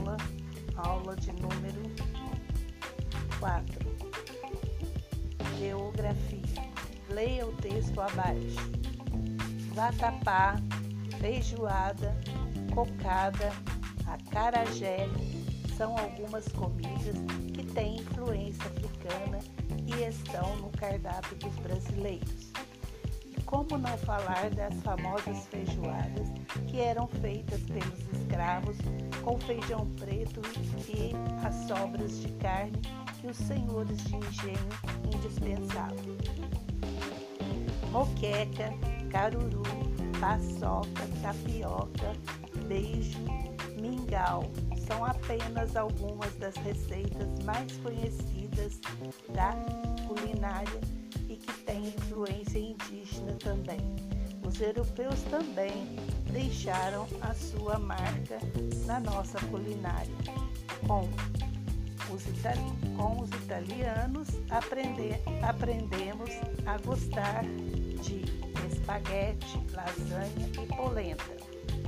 aula, aula de número 4. Geografia. Leia o texto abaixo. Vatapá, feijoada, cocada, acarajé são algumas comidas que têm influência africana e estão no cardápio dos brasileiros. Como não falar das famosas feijoadas que eram feitas pelos escravos com feijão preto e as sobras de carne que os senhores de engenho indispensavam. Moqueca, caruru, paçoca, tapioca, beijo, mingau são apenas algumas das receitas mais conhecidas da culinária e que têm influência indígena também. Os europeus também deixaram a sua marca na nossa culinária. Com os, com os italianos aprendemos a gostar de espaguete, lasanha e polenta.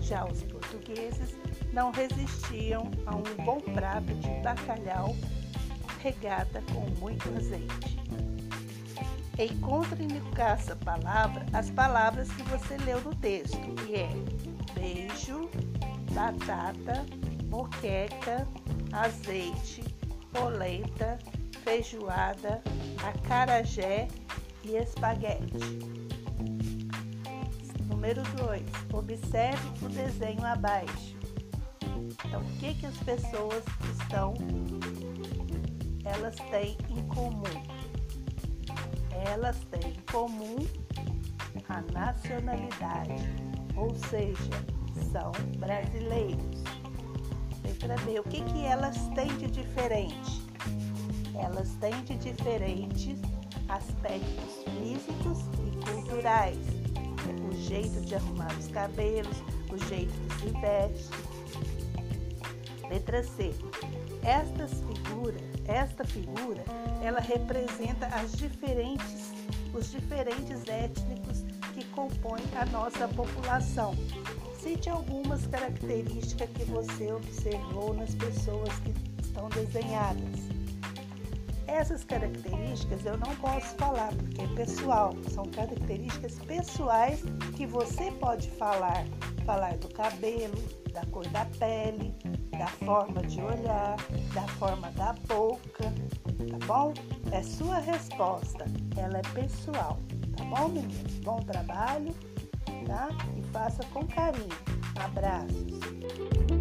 Já os portugueses não resistiam a um bom prato de bacalhau regada com muito azeite. Encontre no caça-palavra as palavras que você leu no texto, que é beijo, batata, moqueca, azeite, polenta, feijoada, acarajé e espaguete. Número 2. Observe o desenho abaixo. Então, o que, que as pessoas estão, elas têm em comum? Elas têm em comum a nacionalidade, ou seja, são brasileiros. Letra B, o que, que elas têm de diferente? Elas têm de diferentes aspectos físicos e culturais o jeito de arrumar os cabelos, o jeito que se veste. Letra C. Estas figura, esta figura, ela representa as diferentes, os diferentes étnicos que compõem a nossa população. Cite algumas características que você observou nas pessoas que estão desenhadas. Essas características eu não posso falar porque é pessoal, são características pessoais que você pode falar. Falar do cabelo, da cor da pele, da forma de olhar, da forma da boca, tá bom? É sua resposta, ela é pessoal, tá bom, meninos? Bom trabalho, tá? E faça com carinho. Abraços.